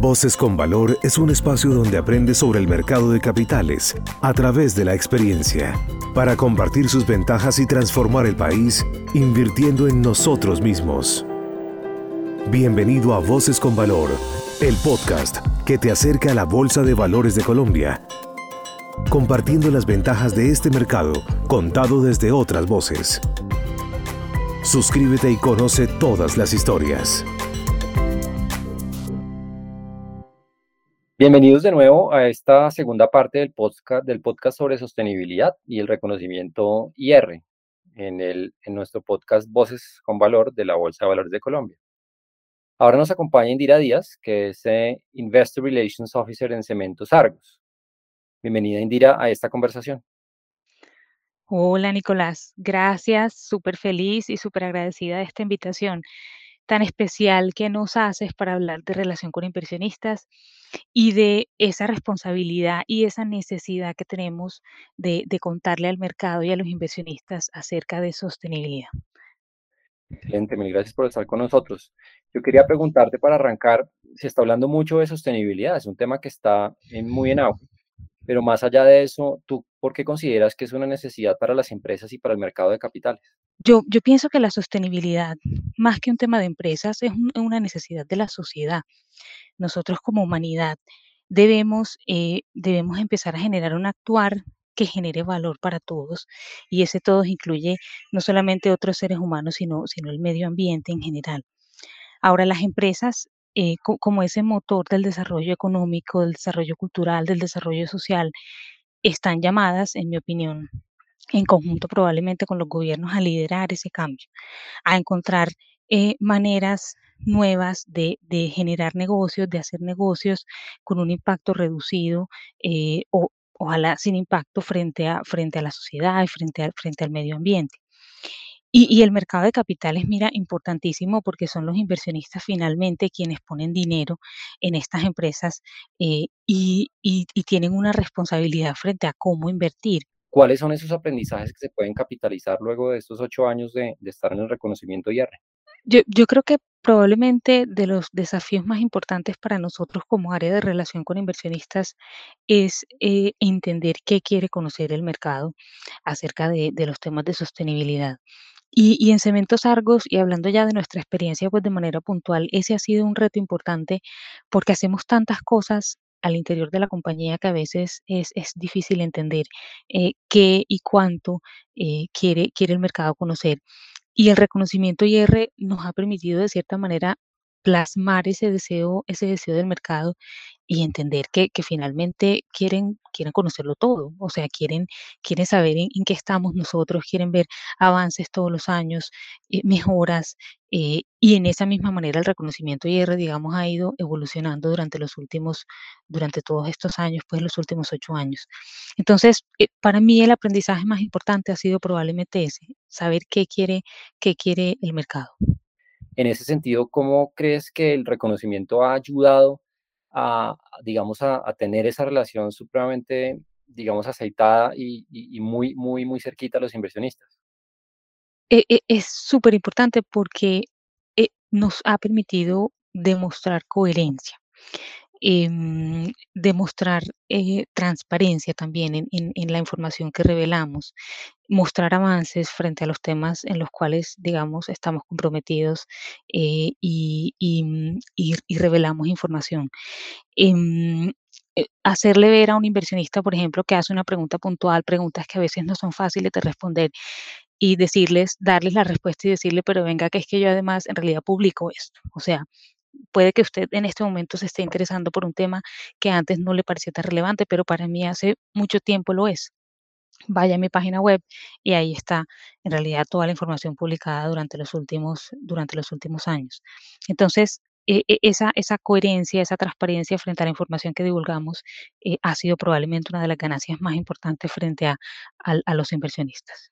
Voces con Valor es un espacio donde aprende sobre el mercado de capitales a través de la experiencia, para compartir sus ventajas y transformar el país invirtiendo en nosotros mismos. Bienvenido a Voces con Valor, el podcast que te acerca a la Bolsa de Valores de Colombia, compartiendo las ventajas de este mercado contado desde otras voces. Suscríbete y conoce todas las historias. Bienvenidos de nuevo a esta segunda parte del podcast, sobre sostenibilidad y el reconocimiento IR en nuestro podcast Voces con Valor de la Bolsa de Valores de Colombia. Ahora nos acompaña Indira Díaz, que es eh, Investor Relations Officer en Cementos Argos. Bienvenida Indira a esta conversación. Hola Nicolás, gracias, súper feliz y súper agradecida de esta invitación tan especial que nos haces para hablar de relación con inversionistas y de esa responsabilidad y esa necesidad que tenemos de, contarle al mercado y a los inversionistas acerca de sostenibilidad. Excelente, mil gracias por estar con nosotros. Yo quería preguntarte para arrancar, se está hablando mucho de sostenibilidad, es un tema que está muy en auge, pero más allá de eso, ¿tú por qué consideras que es una necesidad para las empresas y para el mercado de capitales? Yo, pienso que la sostenibilidad, más que un tema de empresas, es una necesidad de la sociedad. Nosotros como humanidad debemos, eh, debemos empezar a generar un actuar que genere valor para todos y ese todos incluye no solamente otros seres humanos, sino, sino el medio ambiente en general. Ahora, las empresas, eh, como ese motor del desarrollo económico, del desarrollo cultural, del desarrollo social, están llamadas, en mi opinión, en conjunto probablemente con los gobiernos a liderar ese cambio, a encontrar eh, maneras nuevas de, generar negocios, de hacer negocios con un impacto reducido eh, o ojalá sin impacto frente a, frente a la sociedad y frente, frente al medio ambiente. Y, el mercado de capitales, mira, importantísimo porque son los inversionistas finalmente quienes ponen dinero en estas empresas eh, y, tienen una responsabilidad frente a cómo invertir. ¿Cuáles son esos aprendizajes que se pueden capitalizar luego de estos ocho años de, estar en el reconocimiento IR? Yo, yo creo que probablemente de los desafíos más importantes para nosotros como área de relación con inversionistas es eh, entender qué quiere conocer el mercado acerca de, de los temas de sostenibilidad. Y, en Cementos Argos, y hablando ya de nuestra experiencia pues de manera puntual, ese ha sido un reto importante porque hacemos tantas cosas al interior de la compañía que a veces es, es difícil entender eh, qué y cuánto eh, quiere, quiere el mercado conocer. Y el reconocimiento IR nos ha permitido de cierta manera plasmar ese deseo, ese deseo del mercado y entender que, finalmente quieren, quieren conocerlo todo, o sea, quieren, quieren saber en, qué estamos nosotros, quieren ver avances todos los años, eh, mejoras, eh, y en esa misma manera el reconocimiento IR, digamos, ha ido evolucionando durante los últimos, durante todos estos años, pues los últimos ocho años. Entonces, eh, para mí el aprendizaje más importante ha sido probablemente ese, saber qué quiere, qué quiere el mercado. En ese sentido, ¿cómo crees que el reconocimiento ha ayudado a, digamos, a, tener esa relación supremamente, digamos, aceitada y, muy, muy, muy cerquita a los inversionistas? E, e, es súper importante porque eh, nos ha permitido demostrar coherencia. Em, demostrar eh, transparencia también en, la información que revelamos, mostrar avances frente a los temas en los cuales, digamos, estamos comprometidos eh, y, mm, y, y, revelamos información. Em, eh, hacerle ver a un inversionista, por ejemplo, que hace una pregunta puntual, preguntas que a veces no son fáciles de responder, y decirles, darles la respuesta y decirle, pero venga, que es que yo además en realidad publico esto. O sea, puede que usted en este momento se esté interesando por un tema que antes no le parecía tan relevante, pero para mí hace mucho tiempo lo es. Vaya a mi página web y ahí está en realidad toda la información publicada durante los últimos, durante los últimos años. Entonces, e, e, esa, esa coherencia, esa transparencia frente a la información que divulgamos eh, ha sido probablemente una de las ganancias más importantes frente a, a los inversionistas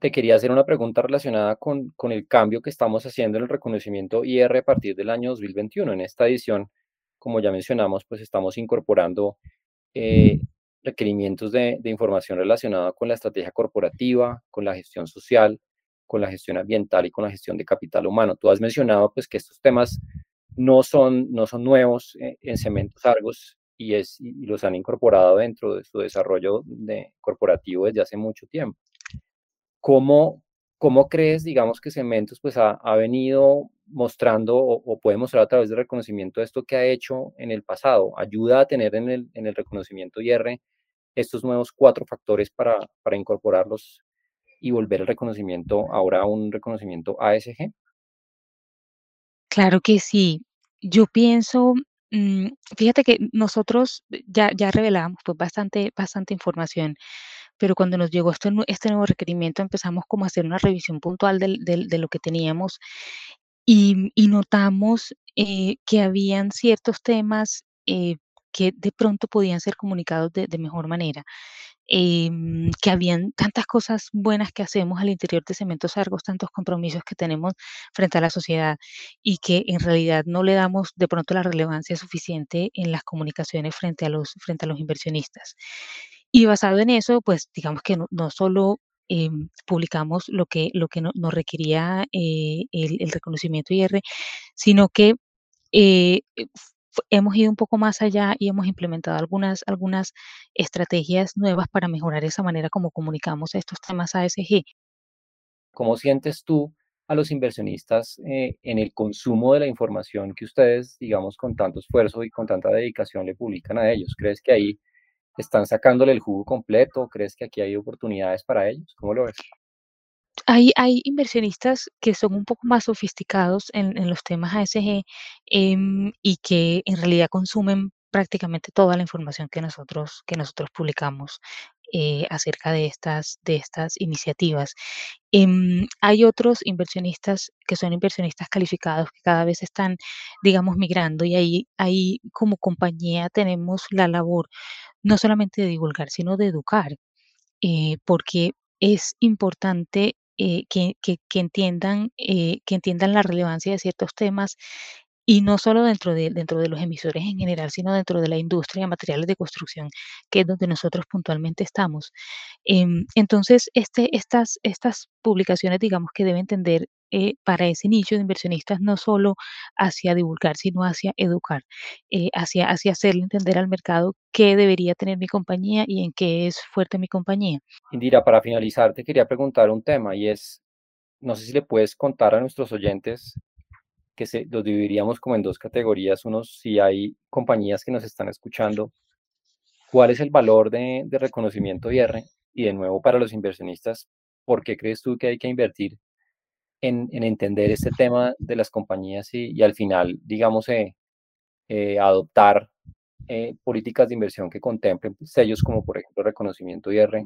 te quería hacer una pregunta relacionada con, con, el cambio que estamos haciendo en el reconocimiento IR a partir del año 2021. En esta edición, como ya mencionamos, pues estamos incorporando eh, requerimientos de, de, información relacionada con la estrategia corporativa, con la gestión social, con la gestión ambiental y con la gestión de capital humano. Tú has mencionado pues que estos temas no son, no son nuevos en, en Cementos Argos y, es, y los han incorporado dentro de su desarrollo de, corporativo desde hace mucho tiempo. ¿Cómo, cómo crees, digamos, que Cementos pues, ha, ha venido mostrando o, o, puede mostrar a través del reconocimiento esto que ha hecho en el pasado? ¿Ayuda a tener en el, en el reconocimiento IR estos nuevos cuatro factores para, para incorporarlos y volver el reconocimiento ahora a un reconocimiento ASG? Claro que sí. Yo pienso, fíjate que nosotros ya, ya revelamos pues, bastante, bastante información, pero cuando nos llegó este, este nuevo requerimiento empezamos como a hacer una revisión puntual del- de lo que teníamos y, y notamos eh, que habían ciertos temas eh, que de pronto podían ser comunicados de, de mejor manera em, que habían tantas cosas buenas que hacemos al interior de Cementos Argos, tantos compromisos que tenemos frente a la sociedad y que en realidad no le damos de pronto la relevancia suficiente en las comunicaciones frente a los, frente a los inversionistas. Y basado en eso, pues digamos que no, no solo em, publicamos lo que, lo que no- nos requería eh, el, el reconocimiento IR, sino que eh, eh, hemos ido un poco más allá y hemos implementado algunas algunas estrategias nuevas para mejorar esa manera como comunicamos estos temas ASG. ¿Cómo sientes tú a los inversionistas eh, en el consumo de la información que ustedes, digamos, con tanto esfuerzo y con tanta dedicación le publican a ellos? ¿Crees que ahí están sacándole el jugo completo? ¿Crees que aquí hay oportunidades para ellos? ¿Cómo lo ves? Hay inversionistas que son un poco más sofisticados en los temas ASG, em, y que en realidad consumen prácticamente toda la información que nosotros que nosotros publicamos, eh, acerca de estas de estas iniciativas. Em, hay otros inversionistas que son inversionistas calificados que cada vez están, digamos, migrando, y ahí ahí como compañía tenemos la labor no solamente de divulgar, sino de educar eh, porque es importante eh, que, que- entiendan, eh, que entiendan la relevancia de ciertos temas y no solo dentro de, dentro de los emisores en general, sino dentro de la industria de materiales de construcción, que es donde nosotros puntualmente estamos. Em, entonces, este, estas, estas publicaciones, digamos que deben tender eh, para ese nicho de inversionistas no solo hacia divulgar, sino hacia educar, eh, hacia, hacia hacerle entender al mercado qué debería tener mi compañía y en qué es fuerte mi compañía. Indira, para finalizar, te quería preguntar un tema y es, no sé si le puedes contar a nuestros oyentes que se, los dividiríamos como en dos categorías. Unos, si hay compañías que nos están escuchando, ¿cuál es el valor de, de reconocimiento IR? Y de nuevo, para los inversionistas, ¿por qué crees tú que hay que invertir en, en entender este tema de las compañías y, y al final, digamos, eh, eh, adoptar eh, políticas de inversión que contemplen sellos como, por ejemplo, reconocimiento IR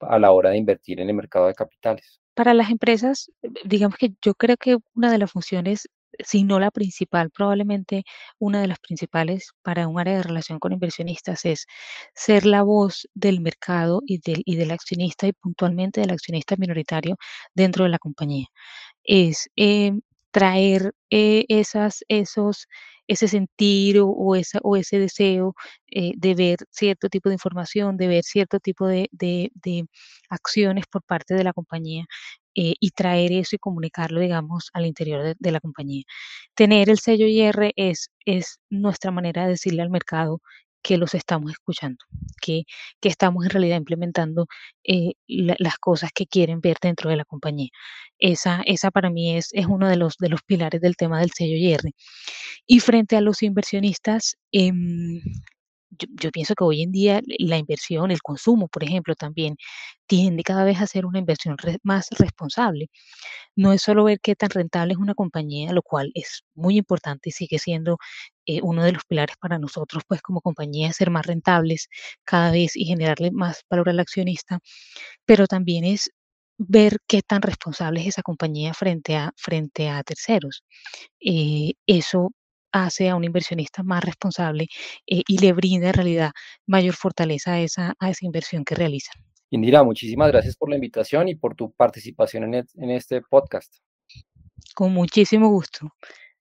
a la hora de invertir en el mercado de capitales? Para las empresas, digamos que yo creo que una de las funciones, si no la principal, probablemente una de las principales para un área de relación con inversionistas es ser la voz del mercado y del, y del accionista y puntualmente del accionista minoritario dentro de la compañía. es, em, traer, eh, esas esos ese sentir o esa o ese deseo, eh, de ver cierto tipo de información, de ver cierto tipo de de acciones por parte de la compañía, eh, y traer eso y comunicarlo, digamos, al interior de de la compañía. Tener el sello IR es es nuestra manera de decirle al mercado que los estamos escuchando, que que estamos en realidad implementando, eh, la las cosas que quieren ver dentro de la compañía. Esa esa para mí es es uno de los de los pilares del tema del sello IR. Y frente a los inversionistas, em, yo pienso que hoy en día la inversión, el consumo, por ejemplo, también tiende cada vez a ser una inversión más responsable. No es solo ver qué tan rentable es una compañía, lo cual es muy importante y sigue siendo, eh, uno de los pilares para nosotros, pues, como compañía, ser más rentables cada vez y generarle más valor al accionista, pero también es ver qué tan responsable es esa compañía frente a frente a terceros. Eh, eso hace a un inversionista más responsable, eh, y le brinda en realidad mayor fortaleza a esa a esa inversión que realiza. Indira, muchísimas gracias por la invitación y por tu participación en, en este podcast. Con muchísimo gusto.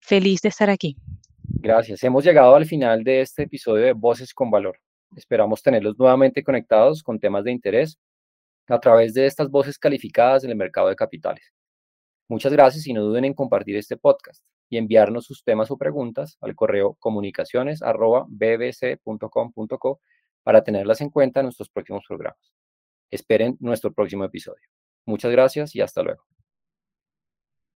Feliz de estar aquí. Gracias. Hemos llegado al final de este episodio de Voces con Valor. Esperamos tenerlos nuevamente conectados con temas de interés a través de estas voces calificadas en el mercado de capitales. Muchas gracias y no duden en compartir este podcast. Y enviarnos sus temas o preguntas al correo comunicaciones.bbc.com.co para tenerlas en cuenta en nuestros próximos programas. Esperen nuestro próximo episodio. Muchas gracias y hasta luego.